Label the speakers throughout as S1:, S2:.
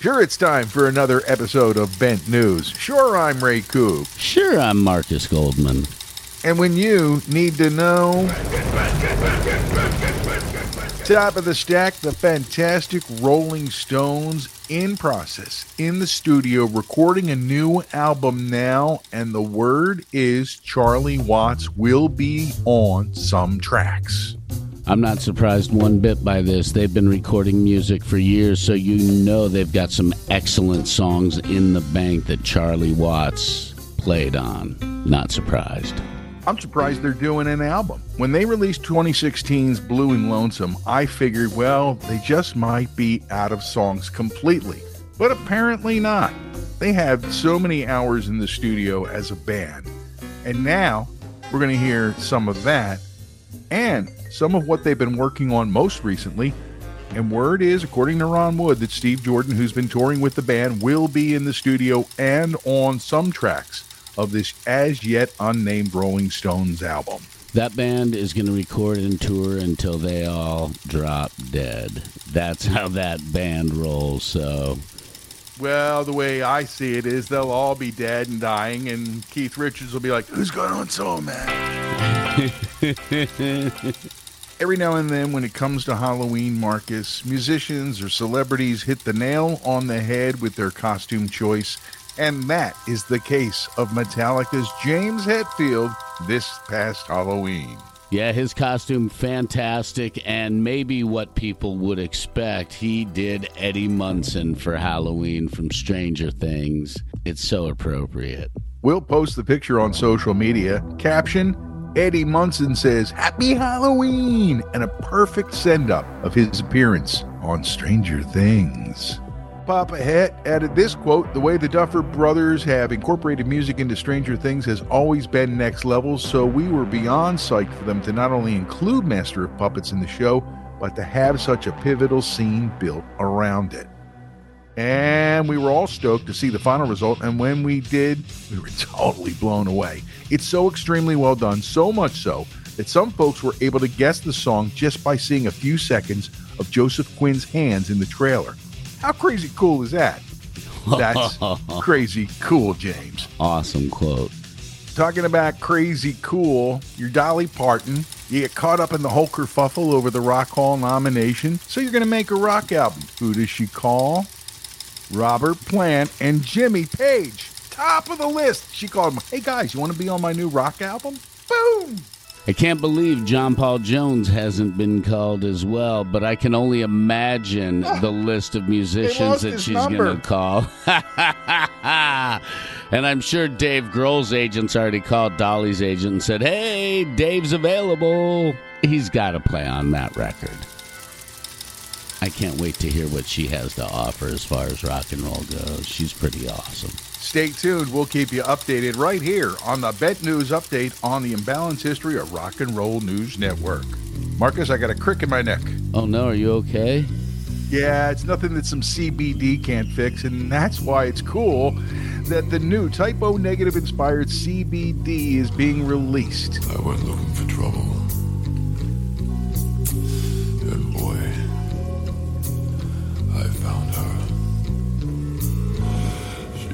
S1: Sure, it's time for another episode of Bent News. Sure, I'm Ray Coop.
S2: Sure, I'm Marcus Goldman.
S1: And when you need to know. Top of the stack, the fantastic Rolling Stones in process, in the studio, recording a new album now. And the word is Charlie Watts will be on some tracks.
S2: I'm not surprised one bit by this. They've been recording music for years, so you know they've got some excellent songs in the bank that Charlie Watts played on. Not surprised.
S1: I'm surprised they're doing an album. When they released 2016's Blue and Lonesome, I figured, well, they just might be out of songs completely. But apparently not. They have so many hours in the studio as a band. And now we're going to hear some of that and some of what they've been working on most recently. And word is, according to Ron Wood, that Steve Jordan, who's been touring with the band, will be in the studio and on some tracks of this as yet unnamed Rolling Stones album.
S2: That band is going to record and tour until they all drop dead. That's how that band rolls. So,
S1: well, the way I see it is they'll all be dead and dying, and Keith Richards will be like, "Who's going on so man?" Every now and then, when it comes to Halloween, Marcus, musicians or celebrities hit the nail on the head with their costume choice, and that is the case of Metallica's James Hetfield this past Halloween.
S2: Yeah, his costume fantastic and maybe what people would expect. He did Eddie Munson for Halloween from Stranger Things. It's so appropriate.
S1: We'll post the picture on social media. Caption Eddie Munson says, Happy Halloween! And a perfect send up of his appearance on Stranger Things. Papa Het added this quote The way the Duffer brothers have incorporated music into Stranger Things has always been next level, so we were beyond psyched for them to not only include Master of Puppets in the show, but to have such a pivotal scene built around it. And we were all stoked to see the final result, and when we did, we were totally blown away. It's so extremely well done, so much so that some folks were able to guess the song just by seeing a few seconds of Joseph Quinn's hands in the trailer. How crazy cool is that? That's crazy cool, James.
S2: Awesome quote.
S1: Talking about crazy cool, you're Dolly Parton. You get caught up in the whole kerfuffle over the Rock Hall nomination, so you're going to make a rock album. Who does she call? Robert Plant and Jimmy Page. Top of the list. She called him, hey guys, you want to be on my new rock album? Boom!
S2: I can't believe John Paul Jones hasn't been called as well, but I can only imagine the list of musicians that she's going to call. and I'm sure Dave Grohl's agent's already called Dolly's agent and said, hey, Dave's available. He's got to play on that record. I can't wait to hear what she has to offer as far as rock and roll goes. She's pretty awesome.
S1: Stay tuned. We'll keep you updated right here on the Bent News Update on the Imbalance History of Rock and Roll News Network. Marcus, I got a crick in my neck.
S2: Oh, no. Are you okay?
S1: Yeah, it's nothing that some CBD can't fix, and that's why it's cool that the new Type O Negative inspired CBD is being released.
S3: I went looking for trouble.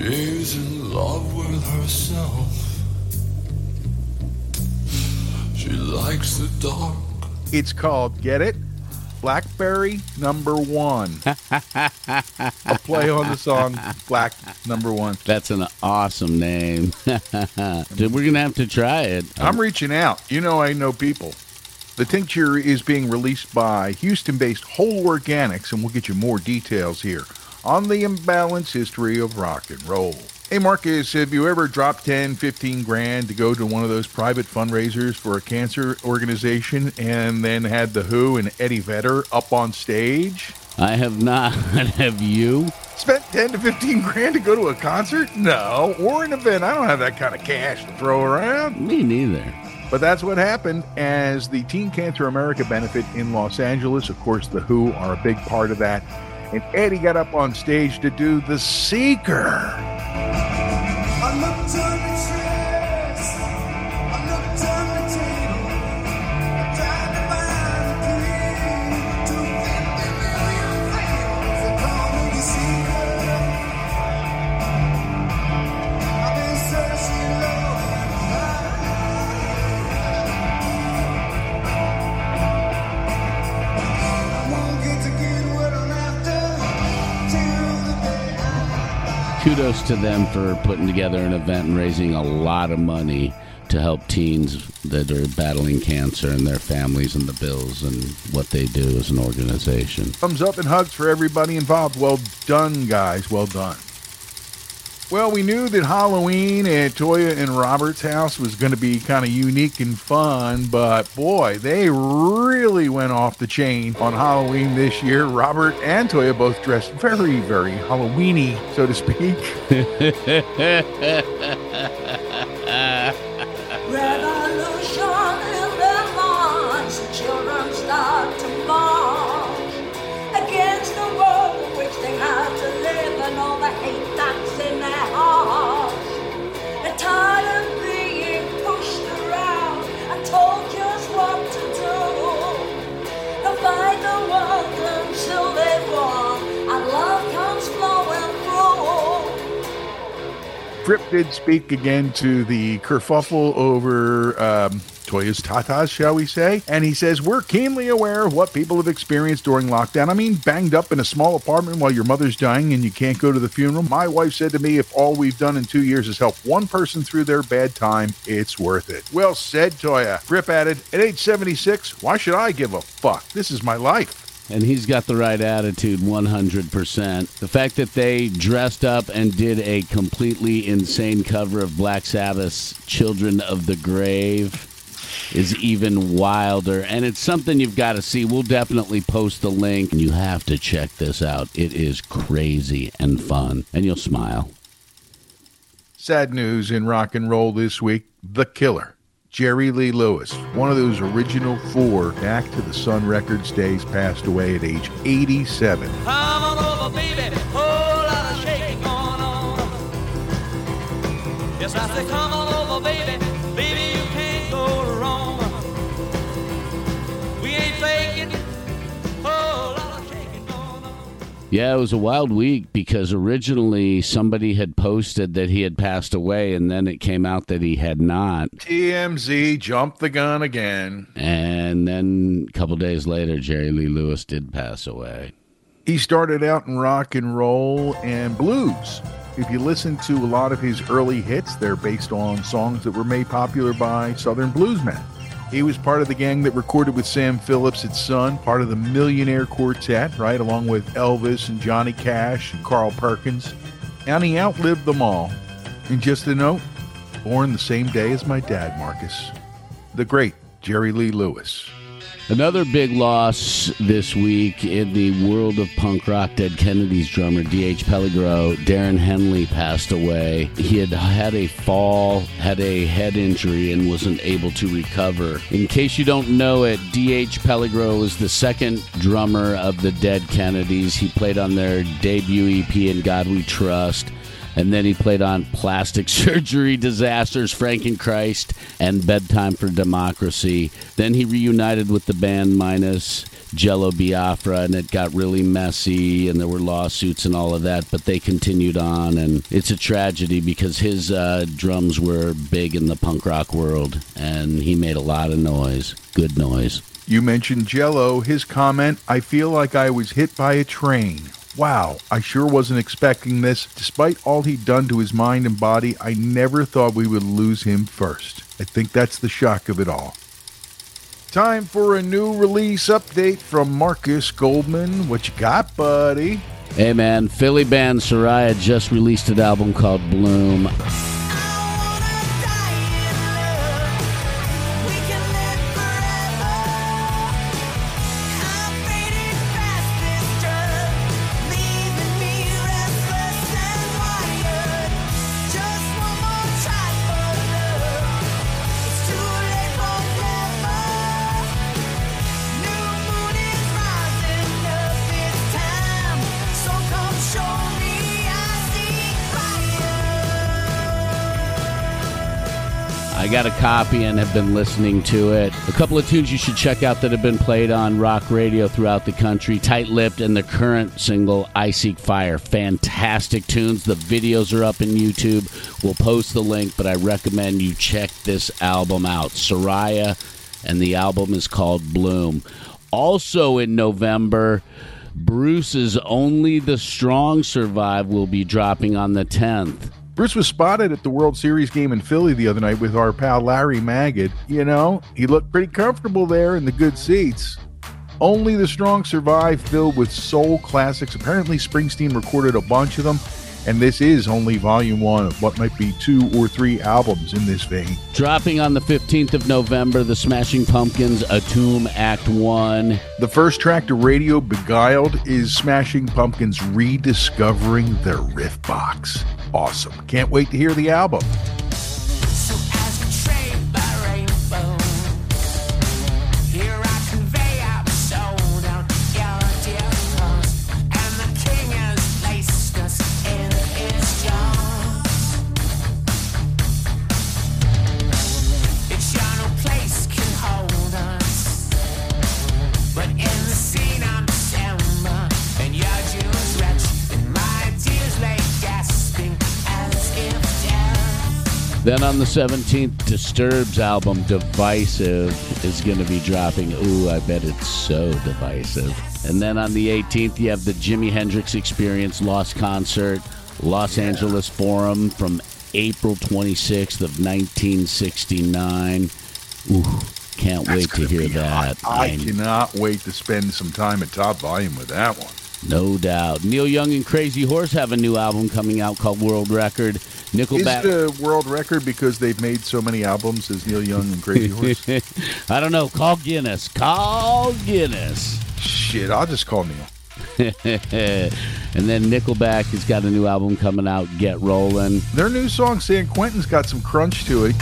S3: Her. She's in love with herself. She likes the dark.
S1: It's called Get It? Blackberry Number One. A play on the song Black Number One.
S2: That's an awesome name. Dude, We're going to have to try it.
S1: I'm reaching out. You know, I know people. The tincture is being released by Houston based Whole Organics, and we'll get you more details here on the imbalance history of rock and roll. Hey Marcus, have you ever dropped 10, 15 grand to go to one of those private fundraisers for a cancer organization and then had The Who and Eddie Vedder up on stage?
S2: I have not. have you?
S1: Spent 10 to 15 grand to go to a concert? No, or an event. I don't have that kind of cash to throw around.
S2: Me neither.
S1: But that's what happened as the Teen Cancer America benefit in Los Angeles. Of course, The Who are a big part of that. And Eddie got up on stage to do The Seeker.
S2: Kudos to them for putting together an event and raising a lot of money to help teens that are battling cancer and their families and the bills and what they do as an organization.
S1: Thumbs up and hugs for everybody involved. Well done, guys. Well done. Well, we knew that Halloween at Toyah and Robert's house was going to be kind of unique and fun, but boy, they really went off the chain on Halloween this year. Robert and Toyah both dressed very, very Halloweeny, so to speak. Fripp did speak again to the kerfuffle over um, Toyah's tatas, shall we say? And he says, We're keenly aware of what people have experienced during lockdown. I mean, banged up in a small apartment while your mother's dying and you can't go to the funeral. My wife said to me, If all we've done in two years is help one person through their bad time, it's worth it. Well said, Toyah. Fripp added, At age 76, why should I give a fuck? This is my life.
S2: And he's got the right attitude 100%. The fact that they dressed up and did a completely insane cover of Black Sabbath's Children of the Grave is even wilder. And it's something you've got to see. We'll definitely post the link. And you have to check this out. It is crazy and fun. And you'll smile.
S1: Sad news in rock and roll this week The Killer. Jerry Lee Lewis, one of those original four Back to the Sun Records days, passed away at age 87.
S4: Come on over, baby. Yes, I say, come
S2: Yeah, it was a wild week because originally somebody had posted that he had passed away, and then it came out that he had not.
S1: TMZ jumped the gun again.
S2: And then a couple days later, Jerry Lee Lewis did pass away.
S1: He started out in rock and roll and blues. If you listen to a lot of his early hits, they're based on songs that were made popular by Southern bluesmen. He was part of the gang that recorded with Sam Phillips at Sun, part of the Millionaire Quartet, right, along with Elvis and Johnny Cash and Carl Perkins. And he outlived them all. And just a note, born the same day as my dad, Marcus. The great Jerry Lee Lewis.
S2: Another big loss this week in the world of punk rock. Dead Kennedy's drummer D.H. Peligro, Darren Henley, passed away. He had had a fall, had a head injury, and wasn't able to recover. In case you don't know it, D.H. Peligro was the second drummer of the Dead Kennedys. He played on their debut EP, In God We Trust. And then he played on Plastic Surgery Disasters, Frankenchrist, and Bedtime for Democracy. Then he reunited with the band Minus Jello Biafra, and it got really messy, and there were lawsuits and all of that. But they continued on, and it's a tragedy because his uh, drums were big in the punk rock world, and he made a lot of noise, good noise.
S1: You mentioned Jello. His comment, I feel like I was hit by a train. Wow, I sure wasn't expecting this. Despite all he'd done to his mind and body, I never thought we would lose him first. I think that's the shock of it all. Time for a new release update from Marcus Goldman. What you got, buddy?
S2: Hey man, Philly band Soraia just released an album called Bloom. I got a copy and have been listening to it. A couple of tunes you should check out that have been played on rock radio throughout the country Tight Lipped and the current single, I Seek Fire. Fantastic tunes. The videos are up in YouTube. We'll post the link, but I recommend you check this album out. Soraia, and the album is called Bloom. Also in November, Bruce's Only the Strong Survive will be dropping on the 10th.
S1: Bruce was spotted at the World Series game in Philly the other night with our pal Larry Magid. You know, he looked pretty comfortable there in the good seats. Only the Strong Survive, filled with soul classics. Apparently, Springsteen recorded a bunch of them, and this is only volume one of what might be two or three albums in this vein.
S2: Dropping on the 15th of November, the Smashing Pumpkins, Atum Act 1.
S1: The first track to radio, Beguiled, is Smashing Pumpkins rediscovering their riff box. Awesome. Can't wait to hear the album.
S2: Then on the 17th, Disturbed's album, Divisive, is going to be dropping. Ooh, I bet it's so divisive. And then on the 18th, you have the Jimi Hendrix Experience Lost Concert, Los Angeles Forum from April 26th of 1969. Ooh, can't wait to hear that.
S1: hot. I
S2: I'm-
S1: cannot wait to spend some time at top volume with that one.
S2: No doubt. Neil Young and Crazy Horse have a new album coming out called World Record.
S1: Is
S2: Nickelback.
S1: it a world record because they've made so many albums as Neil Young and Crazy Horse?
S2: I don't know. Call Guinness. Call Guinness.
S1: Shit, I'll just call Neil.
S2: and then Nickelback has got a new album coming out, Get Rollin'.
S1: Their new song, San Quentin's got some crunch to it.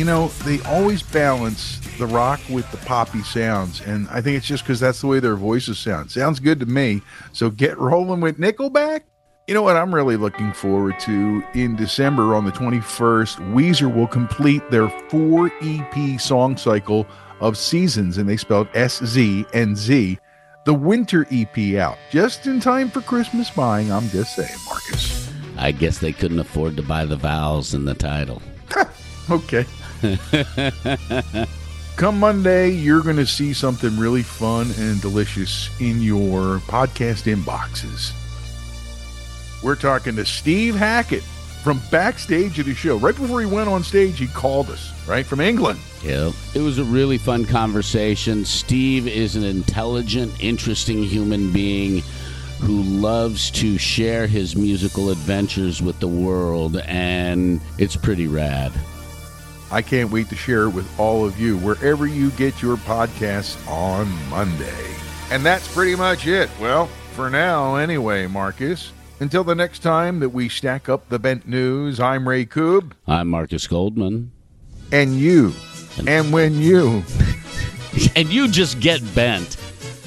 S1: You know, they always balance the rock with the poppy sounds, and I think it's just because that's the way their voices sound. Sounds good to me. So get rolling with Nickelback. You know what I'm really looking forward to in December on the 21st? Weezer will complete their four EP song cycle of seasons, and they spelled S Z and Z. The winter EP out just in time for Christmas buying. I'm just saying, Marcus.
S2: I guess they couldn't afford to buy the vowels in the title.
S1: Okay. Come Monday, you're going to see something really fun and delicious in your podcast inboxes. We're talking to Steve Hackett from backstage at the show. Right before he went on stage, he called us, right from England.
S2: Yeah. It was a really fun conversation. Steve is an intelligent, interesting human being who loves to share his musical adventures with the world, and it's pretty rad.
S1: I can't wait to share it with all of you wherever you get your podcasts on Monday. And that's pretty much it. Well, for now, anyway, Marcus. Until the next time that we stack up the bent news, I'm Ray Koob.
S2: I'm Marcus Goldman.
S1: and you. And when you,
S2: And you just get bent.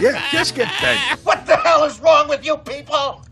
S1: yeah, just get bent.
S5: What the hell is wrong with you people?